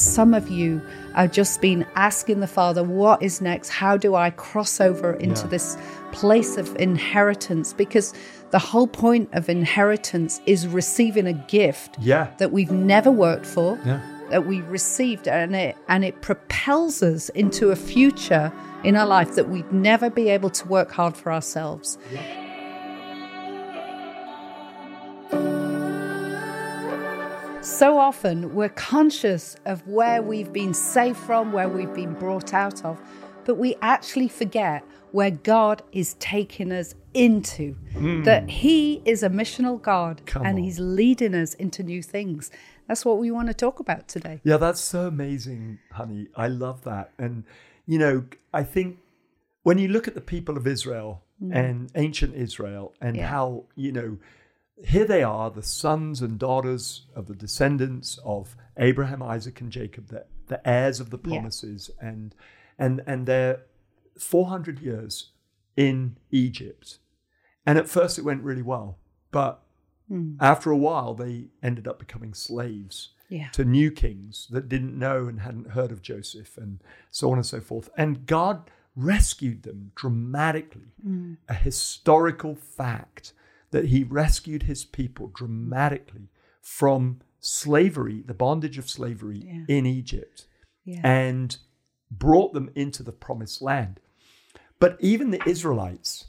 some of you have just been asking the Father, what is next? How do I cross over into Yeah. this place of inheritance? Because the whole point of inheritance is receiving a gift Yeah. that we've never worked for, Yeah. that we received, and it and it propels us into a future in our life that we'd never be able to work hard for ourselves. So often we're conscious of where we've been saved from, where we've been brought out of, but we actually forget where God is taking us into. Hmm. That He is a missional God Come and on. He's leading us into new things. That's what we want to talk about today. Yeah, that's so amazing, honey. I love that. And, you know, I think when you look at the people of Israel hmm. and ancient Israel and Yeah. how, you know, here they are, the sons and daughters of the descendants of Abraham, Isaac, and Jacob, the, the heirs of the Yeah. promises, and and and they're 400 years in Egypt. And at first it went really well, but hmm. after a while they ended up becoming slaves Yeah. to new kings that didn't know and hadn't heard of Joseph, and so on and so forth. And God rescued them dramatically. Hmm. A historical fact that He rescued His people dramatically from slavery, the bondage of slavery Yeah. in Egypt, Yeah. and brought them into the promised land. But even the Israelites,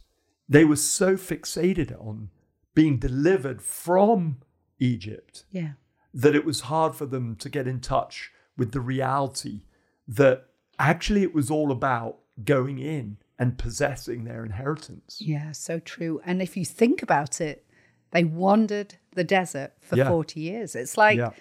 they were so fixated on being delivered from Egypt Yeah. that it was hard for them to get in touch with the reality that actually it was all about going in and possessing their inheritance. Yeah, so true. And if you think about it, they wandered the desert for Yeah. 40 years. It's like yeah.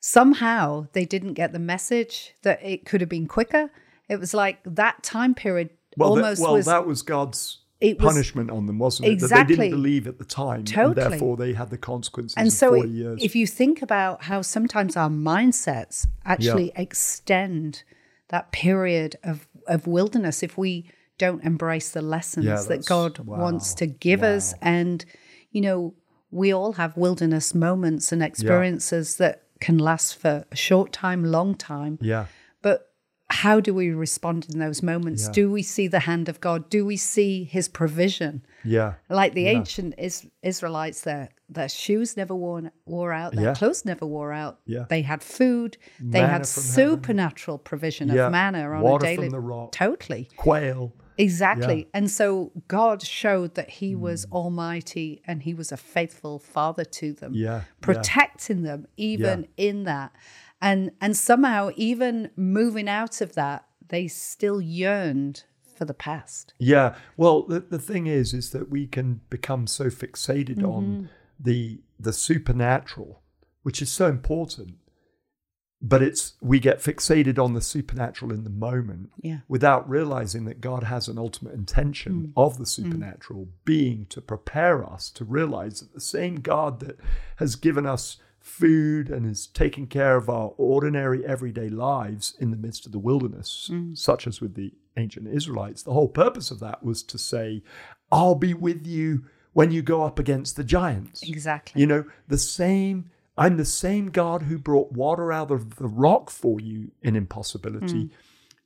somehow they didn't get the message that it could have been quicker. It was like that time period Well, that, almost well was that was God's it was- punishment on them, wasn't it? That they Exactly. didn't believe at the time, Totally. and therefore they had the consequences and so it- years. if you think about how sometimes our mindsets actually extend that period of, of wilderness if we don't embrace the lessons Yeah, that god wow, wants to give us and you know we all have wilderness moments and experiences that can last for a short time long time yeah, but how do we respond in those moments Yeah. do we see the hand of god do we see his provision yeah, like the ancient is- Israelites, their their shoes never worn wore out, their Yeah. clothes never wore out. Yeah. They had food. They Manna had from heaven. supernatural provision Yeah. of manna on Water a daily. from the rock. Totally, quail. Exactly. And so God showed that He Hmm. was Almighty and He was a faithful Father to them, Yeah, yeah. protecting them even in that. And and somehow, even moving out of that, they still yearned for the past. Yeah. Well, the, the thing is, is that we can become so fixated Mm-hmm. on the the supernatural, which is so important. But it's we get fixated on the supernatural in the moment Yeah. without realizing that God has an ultimate Mm. intention of the supernatural being to prepare us to realize that the same God that has given us food and is taking care of our ordinary everyday lives in the midst of the wilderness, Mm. such as with the ancient Israelites, the whole purpose of that was to say, I'll be with you when you go up against the giants. Exactly. You know, the same, I'm the same God who brought water out of the rock for you in impossibility.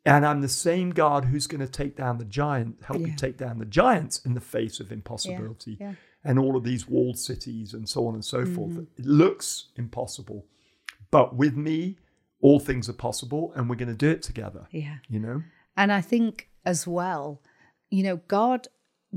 And I'm the same God who's going to take down the giant, help you take down the giants in the face of impossibility yeah. and all of these walled cities and so on and so forth. Mm-hmm. It looks impossible. But with me, all things are possible and we're going to do it together. Yeah. You know? And I think as well, you know, God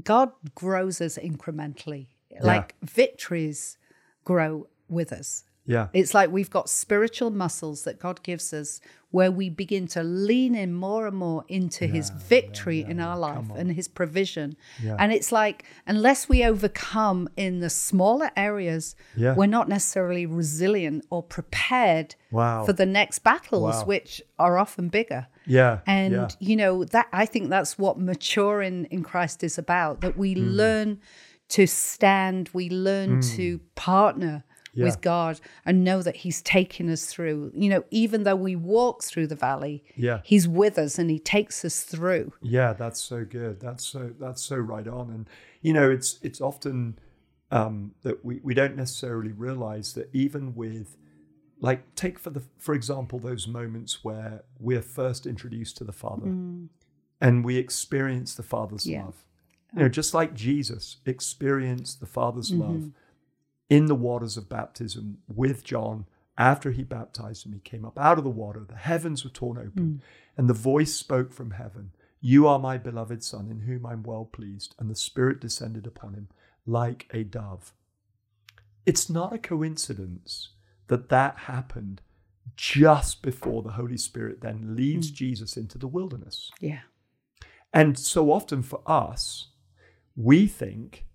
God grows us incrementally. Like victories grow with us. Yeah. It's like we've got spiritual muscles that God gives us where we begin to lean in more and more into his victory in our life and his provision. Yeah. And it's like, unless we overcome in the smaller areas, Yeah. we're not necessarily resilient or prepared Wow. for the next battles, Wow. which are often bigger. Yeah. And yeah. you know that I think that's what maturing in Christ is about. That we Mm. learn to stand, we learn to partner Yeah. with God and know that He's taking us through. You know, even though we walk through the valley, Yeah. He's with us and He takes us through. Yeah, that's so good. That's so that's so right on. And you know, it's it's often um, that we, we don't necessarily realize that even with like take for the for example those moments where we're first introduced to the Father and we experience the Father's Mm. Yeah. love. You know, just like Jesus experienced the Father's Mm-hmm. love in the waters of baptism with John after he baptized him, he came up out of the water, the heavens were torn Mm. open, and the voice spoke from heaven You are my beloved Son, in whom I'm well pleased. And the Spirit descended upon him like a dove. It's not a coincidence that that happened just before the Holy Spirit then leads Jesus into the wilderness. Yeah. And so often for us, we think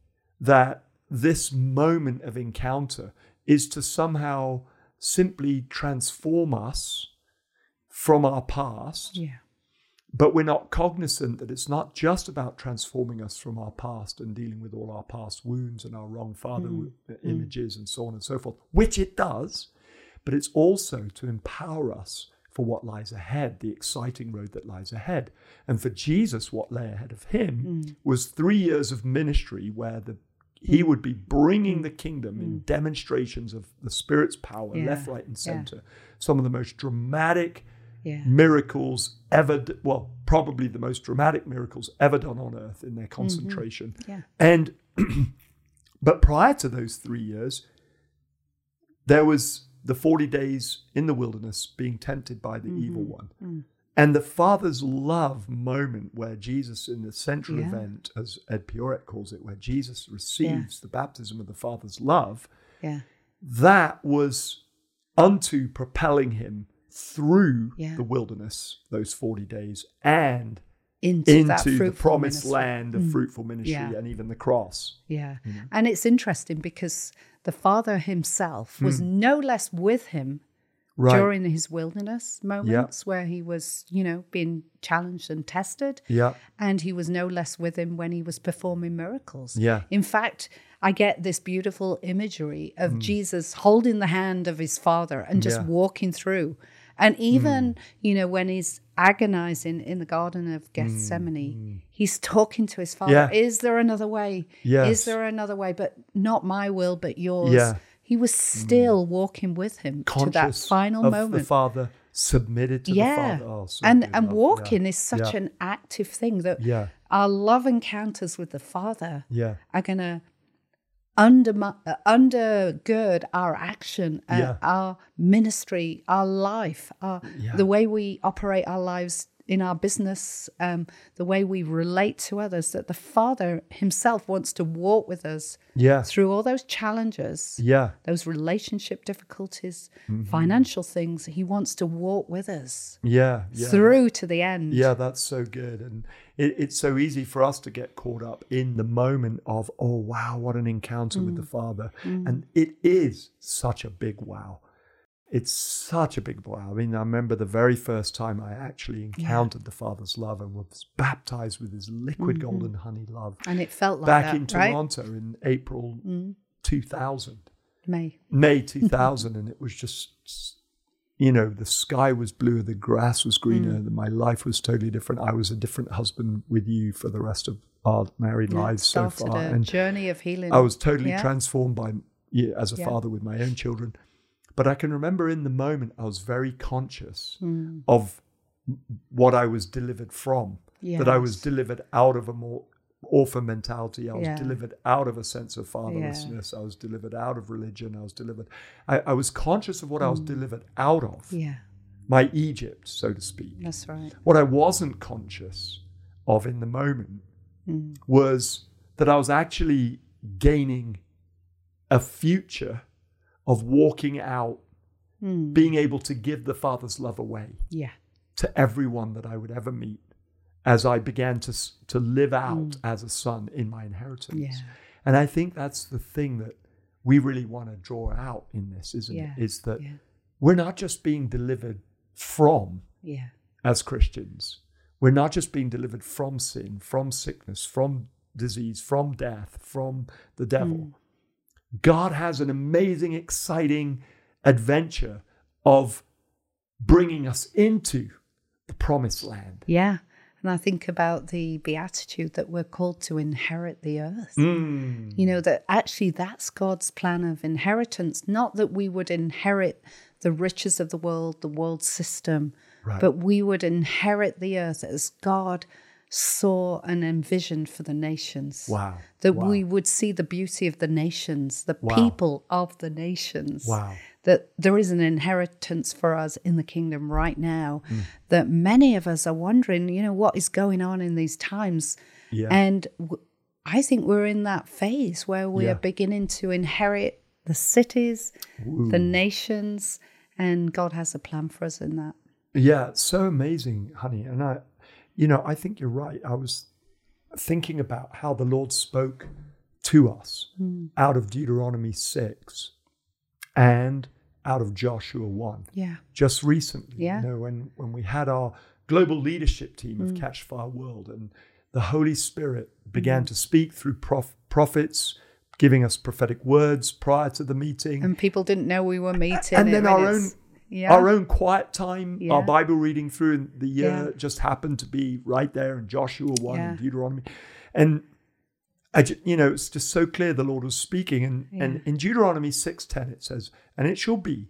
that this moment of encounter is to somehow simply transform us from our past, Yeah. but we're not cognizant that it's not just about transforming us from our past and dealing with all our past wounds and our wrong father Mm. images and so on and so forth, which it does, but it's also to empower us for what lies ahead, the exciting road that lies ahead. And for Jesus, what lay ahead of him Mm. was three years of ministry where the he would be bringing the kingdom in demonstrations of the Spirit's power, Mm. Yeah. left, right, and Yeah. center. Some of the most dramatic Yeah. miracles ever, well, probably the most dramatic miracles ever done on earth in their Mm-hmm. concentration. Yeah. And, but prior to those three years, there was the 40 days in the wilderness being tempted by the evil Mm-hmm. one. Mm. And the Father's love moment where Jesus, in the central Yeah. event, as Ed Piorek calls it, where Jesus receives the baptism of the Father's love, Yeah. that was unto propelling him through Yeah. the wilderness those 40 days and Into, into the promised ministry. land of Mm. fruitful ministry Yeah. and even the cross. Yeah. know. And it's interesting because the Father himself was no less with him. Right. during his wilderness moments where he was, you know, being challenged and tested. yeah. And he was no less with him when he was performing miracles. Yeah. In fact, I get this beautiful imagery of Hmm. Jesus holding the hand of his father and just Yeah. walking through. And even, Hmm. you know, when he's agonizing in the Garden of Gethsemane, he's talking to his father. Yeah. Is there another way? Yes. Is there another way? But not my will, but yours. Yeah. He was still walking with him to that Conscious final of moment the Father, submitted to yeah the Father. Oh, so and and love. walking Yeah. is such Yeah. an active thing that Yeah. our love encounters with the father Yeah. are going to under, uh, undergird our action uh, Yeah. our ministry our life our, Yeah. the way we operate our lives in our business um, the way we relate to others that the father himself wants to walk with us Yeah. through all those challenges Yeah. those relationship difficulties Mm-hmm. financial things he wants to walk with us Yeah. Yeah. through to the end. Yeah, that's so good. And it, it's so easy for us to get caught up in the moment of, oh, wow, what an encounter with the Father. And it is such a big wow. It's such a big wow. I mean, I remember the very first time I actually encountered the Father's love and was baptized with his liquid golden honey love And it felt like back that, in right? Toronto in April 2000. May. May 2000, and it was just, you know, the sky was bluer, the grass was greener, Mm. my life was totally different. I was a different husband with you for the rest of our married Yeah, lives so far. a And journey of healing. I was totally Yeah. transformed by yeah, as a Yeah. father with my own children. But I can remember in the moment, I was very conscious Hmm. of what I was delivered from. That I was delivered out of a more orphan mentality. I was Yeah. delivered out of a sense of fatherlessness. I was delivered out of religion. I was delivered. I, I was conscious of what I was delivered out of, Yeah, my Egypt, so to speak. that's right. What I wasn't conscious of in the moment Mm. was that I was actually gaining a future of walking out, Mm. being able to give the Father's love away Yeah, to everyone that I would ever meet as I began to to live out as a son in my inheritance. Mm. Yeah. And I think that's the thing that we really want to draw out in this, isn't Yeah. it? Is that Yeah. we're not just being delivered from yeah, as Christians. We're not just being delivered from sin, from sickness, from disease, from death, from the devil. Mm. God has an amazing, exciting adventure of bringing us into the promised land. yeah. And I think about the beatitude that we're called to inherit the earth. Mm. You know, that actually that's God's plan of inheritance, not that we would inherit the riches of the world, the world system, Right. but we would inherit the earth as God saw and envisioned for the nations. Wow. That Wow. we would see the beauty of the nations, the Wow. people of the nations. Wow. That there is an inheritance for us in the kingdom right now. Mm. That many of us are wondering, you know, what is going on in these times. Yeah. And w- I think we're in that phase where we Yeah. are beginning to inherit the cities, the nations, and God has a plan for us in that. Yeah, so amazing, honey. And I, you know, I think you're right. I was thinking about how the Lord spoke to us mm. out of Deuteronomy 6 and out of Joshua 1 Yeah. just recently. Yeah. You know, when, when we had our global leadership team of mm. Catch Fire World and the Holy Spirit began mm-hmm. to speak through prof- prophets, giving us prophetic words prior to the meeting. And people didn't know we were meeting. and then our own yeah. our own quiet time, our Bible reading through the year Yeah. just happened to be right there in Joshua one and Deuteronomy, and I you know it's just so clear the Lord was speaking, and and in Deuteronomy six ten it says, and it shall be,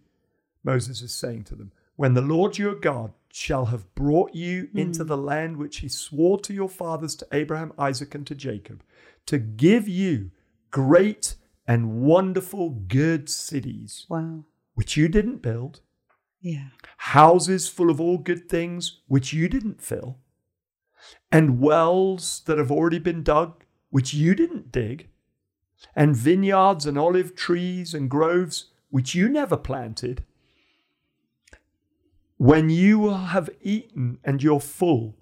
Moses is saying to them, when the Lord your God shall have brought you hmm. into the land which he swore to your fathers to Abraham, Isaac, and to Jacob, to give you great and wonderful good cities Wow. which you didn't build, Yeah. houses full of all good things which you didn't fill, and wells that have already been dug which you didn't dig, and vineyards and olive trees and groves which you never planted. When you have eaten and you're full,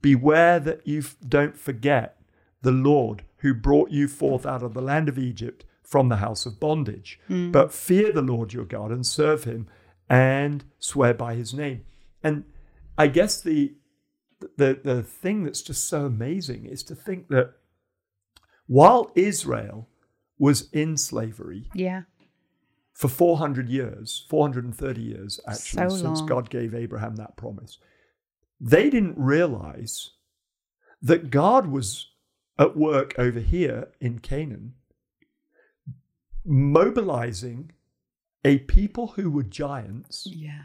beware that you don't forget the Lord who brought you forth out of the land of Egypt from the house of bondage. Hmm. But fear the Lord your God and serve him and swear by his name. And I guess the the the thing that's just so amazing is to think that while Israel was in slavery Yeah. for 400 years, 430 years actually, So since. God gave Abraham that promise, they didn't realize that God was at work over here in Canaan, mobilizing a people who were giants Yeah.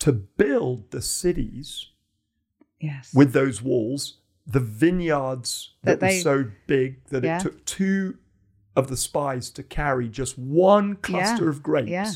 to build the cities Yes. with those walls, the vineyards that, That were they- so big that Yeah. it took two of the spies to carry just one cluster Yeah. of grapes Yeah.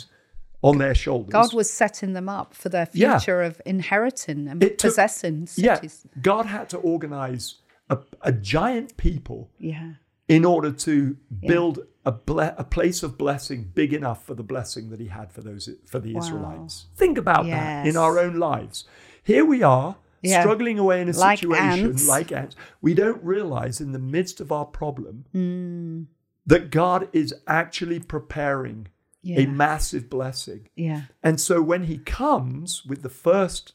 on their shoulders. God was setting them up for their Yeah. future of inheriting and It took- possessing yeah. God had to organize a, a giant people Yeah. In order to build a, ble- a place of blessing big enough for the blessing that He had for those for the Wow. Israelites. Think about that in our own lives. Here we are. Yeah. Struggling away in a Like situation ants. like ants. We don't realize in the midst of our problem Mm. that God is actually preparing Yeah. a massive blessing. yeah. And so when he comes with the first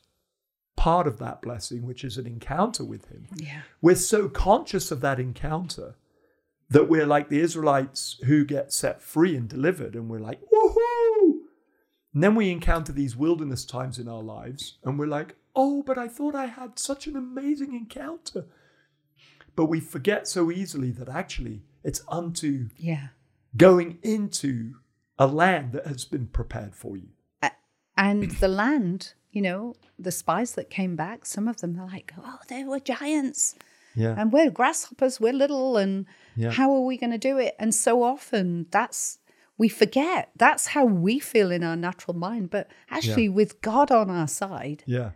part of that blessing, which is an encounter with him, Yeah. we're so conscious of that encounter that we're like the Israelites who get set free and delivered, and we're like, woohoo! And then we encounter these wilderness times in our lives, and we're like, oh, but I thought I had such an amazing encounter. But we forget so easily that actually it's unto Yeah. going into a land that has been prepared for you. And the land, you know, the spies that came back, some of them are like, oh, they were giants. Yeah. And we're grasshoppers, we're little, and Yeah. how are we going to do it? And so often that's, we forget that's how we feel in our natural mind. But actually, with God on our side, yeah.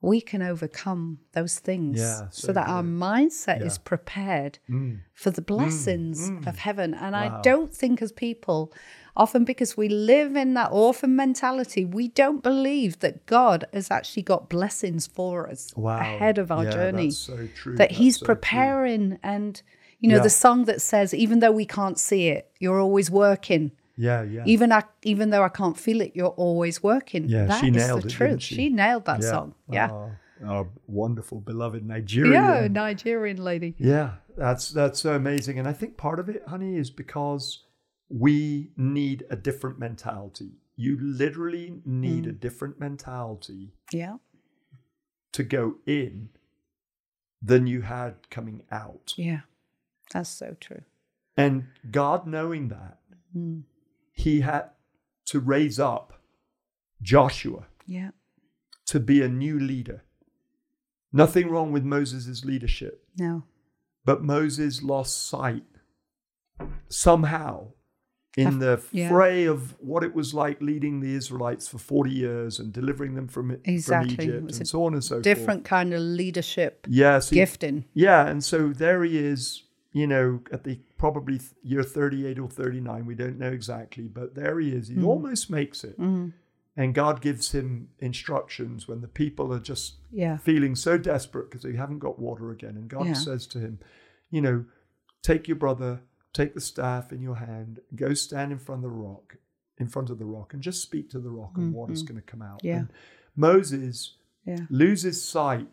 we can overcome those things Yeah, so, so that our good. mindset is prepared Mm. for the blessings of heaven. And I don't think, as people, often because we live in that orphan mentality, we don't believe that God has actually got blessings for us Wow. ahead of our Yeah, journey. that's so true. That That's He's so true. preparing. And, you know, Yeah. the song that says, even though we can't see it, you're always working. Yeah, yeah. Even I, even though I can't feel it, you're always working. Yeah, That she is nailed the it, truth. didn't she? nailed that yeah. song. Yeah. Oh, our wonderful, beloved Nigerian. Yeah, Nigerian lady. Yeah, that's that's so amazing. And I think part of it, honey, is because we need a different mentality. You literally need Mm. a different mentality Yeah. to go in than you had coming out. Yeah. That's so true. And God knowing that, Mm. he had to raise up Joshua Yeah. to be a new leader. Nothing wrong with Moses' leadership, No. but Moses lost sight somehow in the yeah. fray of what it was like leading the Israelites for 40 years and delivering them from, Exactly. from Egypt and so on and so forth. Different kind of leadership Yeah, so gifting. Yeah, and so there he is, you know, at the probably year 38 or 39, we don't know exactly, but there he is. He mm. almost makes it. Mm-hmm. And God gives him instructions when the people are just Yeah. feeling so desperate because they haven't got water again. And God Yeah. says to him, you know, take your brother, take the staff in your hand, go stand in front of the rock, in front of the rock, and just speak to the rock, and water's mm-hmm. going to come out. Yeah. And Moses Yeah. loses sight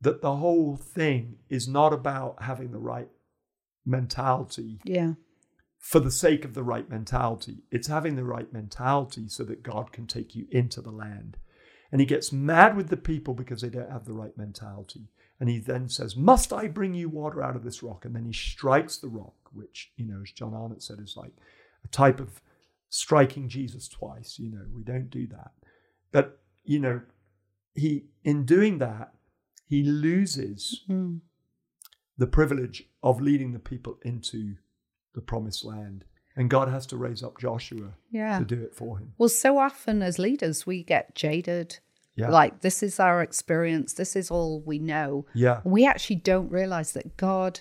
that the whole thing is not about having the right mentality Yeah. for the sake of the right mentality. It's having the right mentality so that God can take you into the land. And he gets mad with the people because they don't have the right mentality. And he then says, Must I bring you water out of this rock? And then he strikes the rock, which, you know, as John Arnott said, is like a type of striking Jesus twice. You know, we don't do that. But, you know, he, in doing that, he loses Mm. the privilege of leading the people into the promised land. And God has to raise up Joshua Yeah. to do it for him. Well, so often as leaders, we get jaded. Yeah. Like, this is our experience, this is all we know. Yeah. We actually don't realize that God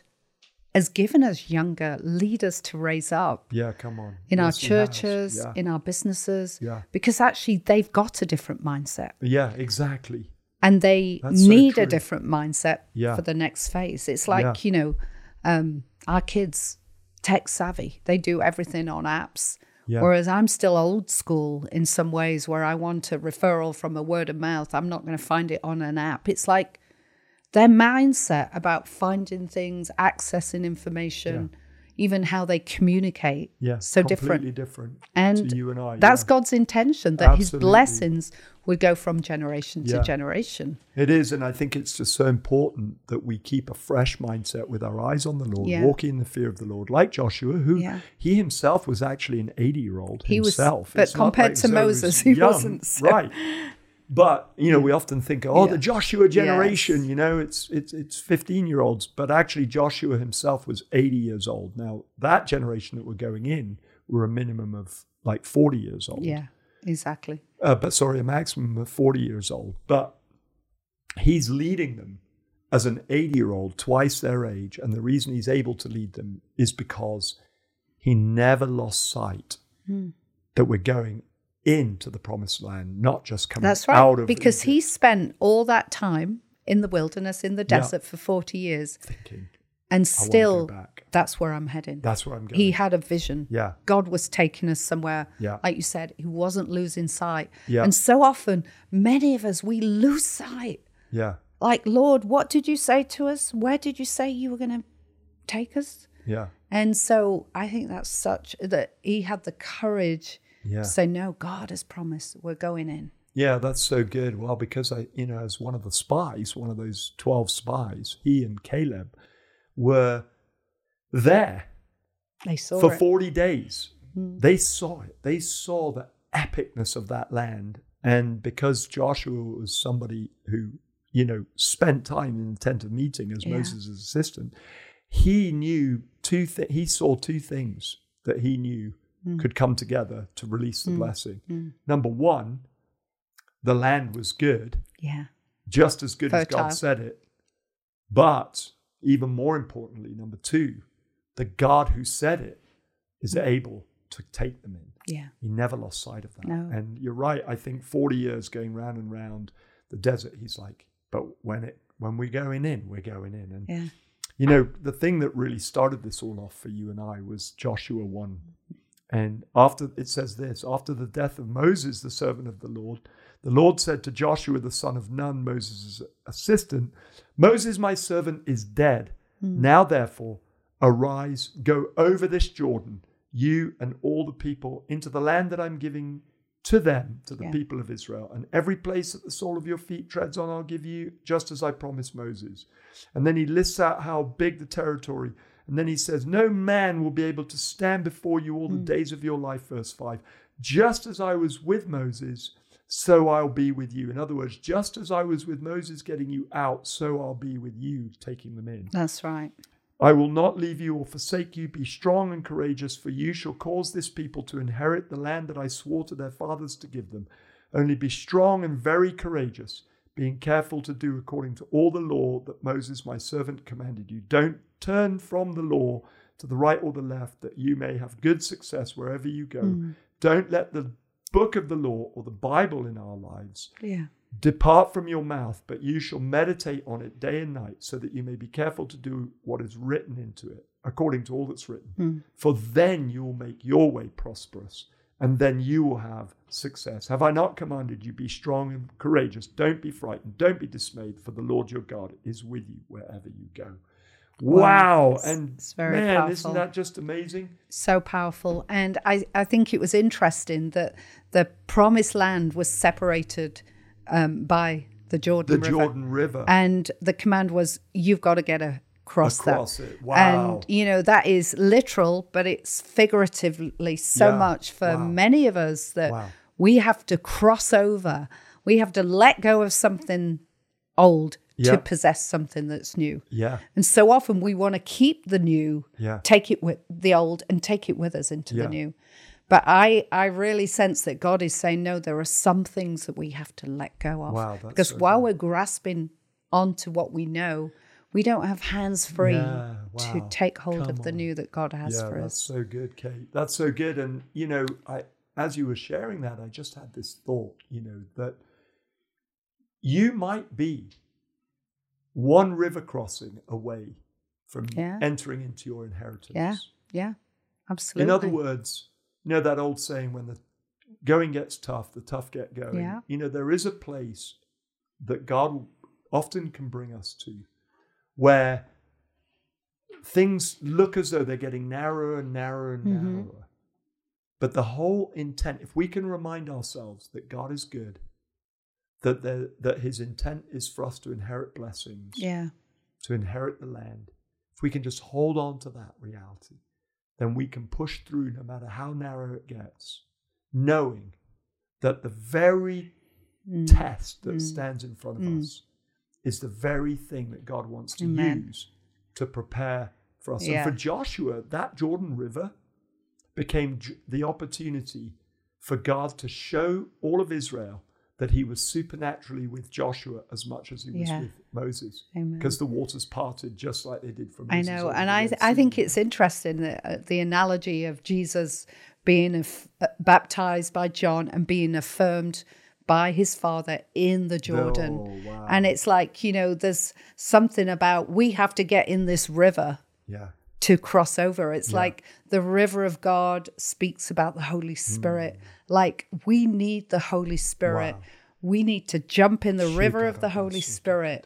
has given us younger leaders to raise up Yeah, come on. in our Yes, has. churches, Yeah. in our businesses, Yeah. because actually they've got a different mindset yeah, exactly. and they That's so need a different mindset Yeah. for the next phase. It's like, Yeah. you know, um, our kids tech savvy. They do everything on apps. Yeah. Whereas I'm still old school in some ways where I want a referral from a word of mouth. I'm not going to find it on an app. It's like their mindset about finding things, accessing information, even how they communicate. Yeah. So different. completely different. different And to you and I. That's yeah. God's intention that his blessings would go from generation Yeah. to generation. It is, and I think it's just so important that we keep a fresh mindset with our eyes on the Lord, Yeah. walking in the fear of the Lord, like Joshua, who Yeah. he himself was actually an eighty-year-old He was- himself. but It's compared like to Moses, he young, wasn't so- right. But you know, we often think, oh, Yeah. the Joshua generation. Yes. You know, it's it's it's fifteen-year-olds, but actually Joshua himself was eighty years old. Now that generation that we're going in were a minimum of like forty years old Yeah, exactly. uh, but sorry, a maximum of 40 years old. But he's leading them as an 80 year old, twice their age. And the reason he's able to lead them is because he never lost sight Hmm. that we're going into the promised land, not just coming That's right. out of because Egypt he spent all that time in the wilderness, in the Yeah. desert for 40 years. thinking, And still, want to go back. that's where I'm heading. That's where I'm going. He had a vision. yeah. God was taking us somewhere. Yeah. Like you said, he wasn't losing sight. Yeah. And so often, many of us, we lose sight. Yeah. Like, Lord, what did you say to us? Where did you say you were going to take us? Yeah. And so I think that's such that he had the courage Yeah. say, No, God has promised, we're going in. Yeah, that's so good. Well, because I, you know, as one of the spies, one of those 12 spies, he and Caleb were there They saw for it. 40 days. Hmm. They saw it. They saw the epicness of that land. And because Joshua was somebody who, you know, spent time in the tent of meeting as Yeah. Moses' assistant, he knew two things. He saw two things that he knew Mm. could come together to release the mm. blessing. Mm. Number one, the land was good Yeah. just as good as God said it. But even more importantly, number two, the God who said it is able to take them in. Yeah. He never lost sight of that. No. And you're right. I think 40 years going round and round the desert, he's like, but when it when we're going in, we're going in. And Yeah. you know, the thing that really started this all off for you and I was Joshua 1. And after it says this, after the death of Moses, the servant of the Lord, the Lord said to Joshua, the son of Nun, Moses' assistant, Moses, my servant, is dead. Hmm. Now, therefore, arise, go over this Jordan, you and all the people, into the land that I'm giving to them, to the Yeah. people of Israel. And every place that the sole of your feet treads on, I'll give you, just as I promised Moses. And then he lists out how big the territory. And then he says, No man will be able to stand before you all the hmm. days of your life, verse 5. Just as I was with Moses, so I'll be with you. In other words, just as I was with Moses getting you out, so I'll be with you taking them in. That's right. I will not leave you or forsake you. Be strong and courageous, for you shall cause this people to inherit the land that I swore to their fathers to give them. Only be strong and very courageous, being careful to do according to all the law that Moses my servant commanded you. Don't turn from the law to the right or the left, that you may have good success wherever you go. Mm. Don't let the book of the law or the Bible in our lives Yeah. depart from your mouth, but you shall meditate on it day and night, so that you may be careful to do what is written into it, according to all that's written. Mm. For then you will make your way prosperous, and then you will have success. Have I not commanded you? Be strong and courageous. Don't be frightened. Don't be dismayed, for the Lord your God is with you wherever you go. Wow, Wow. and it's very man, powerful. isn't that just amazing? so powerful. And I, I think it was interesting that the promised land was separated um, by the Jordan The River. Jordan River And the command was, you've got to get across, across that. it. Wow. And, you know, that is literal, but it's figuratively so Yeah. much for Wow. many of us that Wow. we have to cross over. We have to let go of something old Yeah. to possess something that's new. yeah. And so often we want to keep the new, Yeah. take it with the old, and take it with us into Yeah. the new. But I, I really sense that God is saying, no, there are some things that we have to let go of. Wow, that's because so while we're grasping onto what we know, we don't have hands free Yeah, to take hold Come of the on. new that God has yeah, for that's us. so good, Kate. That's so good. And you know, I as you were sharing that, I just had this thought, you know, that you might be one river crossing away from Yeah. entering into your inheritance. Yeah, yeah, absolutely. In other words, you know that old saying when the going gets tough, the tough get going. Yeah. You know, there is a place that God often can bring us to where things look as though they're getting narrower and narrower and Mhm. narrower. But the whole intent, if we can remind ourselves that God is good, that there, that his intent is for us to inherit blessings, yeah, to inherit the land, if we can just hold on to that reality, then we can push through no matter how narrow it gets, knowing that the very Mm. test that Mm. stands in front of Mm. us is the very thing that God wants to Amen. use to prepare for us. Yeah. And for Joshua, that Jordan River became the opportunity for God to show all of Israel that he was supernaturally with Joshua as much as he was Yeah. with Moses Amen. because the waters parted just like they did for Moses. I know, and I I think it's interesting that uh, the analogy of Jesus being aff- uh, baptized by John and being affirmed by his father in the Jordan, Oh, wow. and it's like you know, there's something about we have to get in this river yeah, to cross over. It's Yeah. like the river of God speaks about the Holy Spirit. Hmm. Like we need the Holy Spirit. Wow. We need to jump in the river of the Holy Spirit.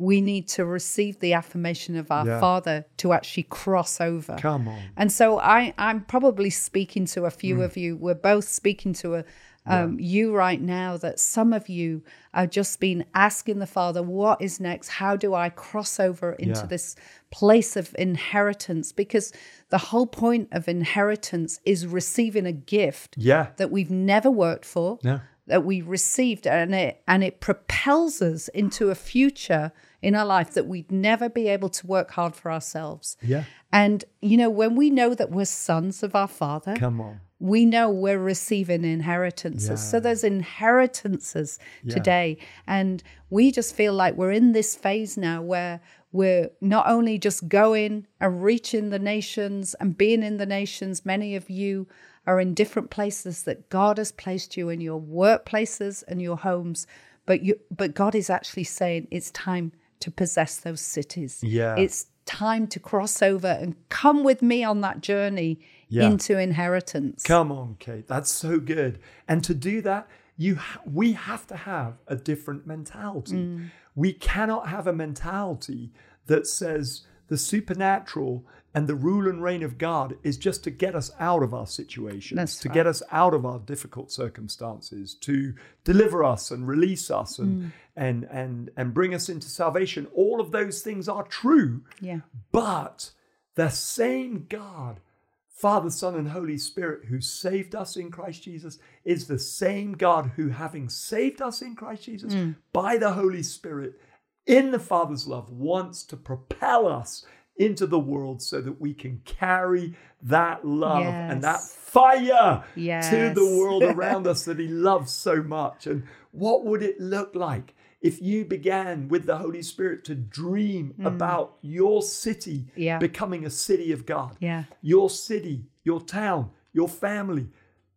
We need to receive the affirmation of our Yeah. Father to actually cross over. come on. And so I, I'm probably speaking to a few of you. We're both speaking to a, um, you right now that some of you have just been asking the Father, what is next? How do I cross over into Yeah. this place of inheritance? Because the whole point of inheritance is receiving a gift Yeah, that we've never worked for yeah, that we received and it and it propels us into a future in our life that we'd never be able to work hard for ourselves. yeah. And you know, when we know that we're sons of our father, Come on. we know we're receiving inheritances. So there's inheritances Yeah. today. And we just feel like we're in this phase now where we're not only just going and reaching the nations and being in the nations, many of you are in different places that God has placed you in your workplaces and your homes. But you but God is actually saying it's time to possess those cities. Yeah. It's time to cross over and come with me on that journey Yeah. into inheritance. Come on, Kate. That's so good. And to do that, you ha- we have to have a different mentality. Mm. We cannot have a mentality that says the supernatural and the rule and reign of God is just to get us out of our situations, That's to right. get us out of our difficult circumstances, to deliver us and release us and Mm. and and and bring us into salvation. All of those things are true. Yeah. But the same God Father, Son, and Holy Spirit, who saved us in Christ Jesus, is the same God who, having saved us in Christ Jesus by the Holy Spirit, in the Father's love, wants to propel us into the world so that we can carry that love and that Yes. fire to the world around us that He loves so much. And what would it look like if you began with the Holy Spirit to dream about your city Mm. Yeah. becoming a city of God? Yeah. Your city, your town, your family,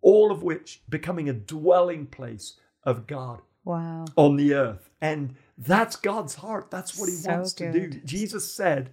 all of which becoming a dwelling place of God Wow. on the earth. And that's God's heart. That's what he So wants to do. Jesus said,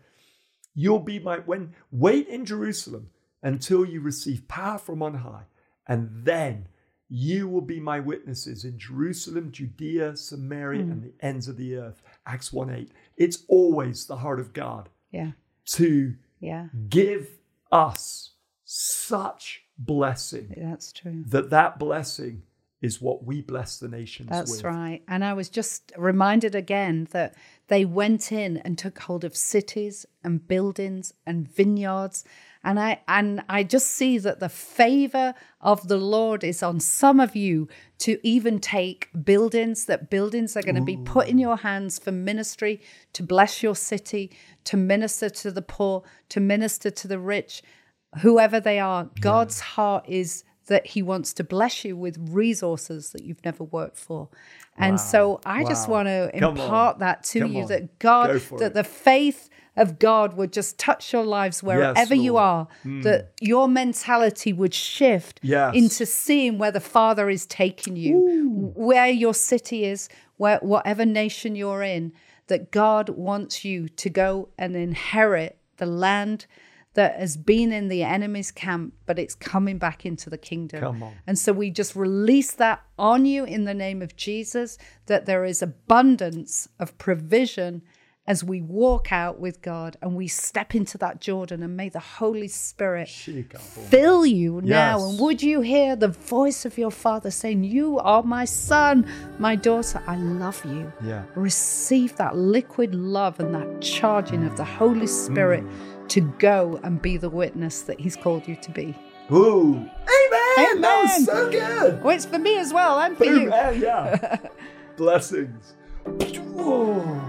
You'll be my when wait in Jerusalem until you receive power from on high, and then you will be my witnesses in Jerusalem, Judea, Samaria, Hmm. and the ends of the earth. Acts 1 8. It's always the heart of God Yeah. to Yeah. give us such blessing That's true. that that blessing is what we bless the nations That's with. right. And I was just reminded again that they went in and took hold of cities and buildings and vineyards. And I and I just see that the favor of the Lord is on some of you to even take buildings, that buildings are going to be put in your hands for ministry, to bless your city, to minister to the poor, to minister to the rich, whoever they are. God's heart is that he wants to bless you with resources that you've never worked for. And Wow. so I just want to Come on. impart that to Come you on. that God, that it. the faith of God would just touch your lives wherever you Lord. Hmm. are, that your mentality would shift Yes. into seeing where the Father is taking you, where your city is, where whatever nation you're in, that God wants you to go and inherit the land that has been in the enemy's camp, but it's coming back into the kingdom. Come on. And so we just release that on you in the name of Jesus, that there is abundance of provision as we walk out with God and we step into that Jordan and may the Holy Spirit fill you now. Yes. And would you hear the voice of your Father saying, You are my son, my daughter, I love you. Yeah. Receive that liquid love and that charging of the Holy Spirit mm. To go and be the witness that He's called you to be. Ooh. Amen. Amen. That was so good. Oh, it's for me as well and for Boom, you. yeah. Blessings. Whoa.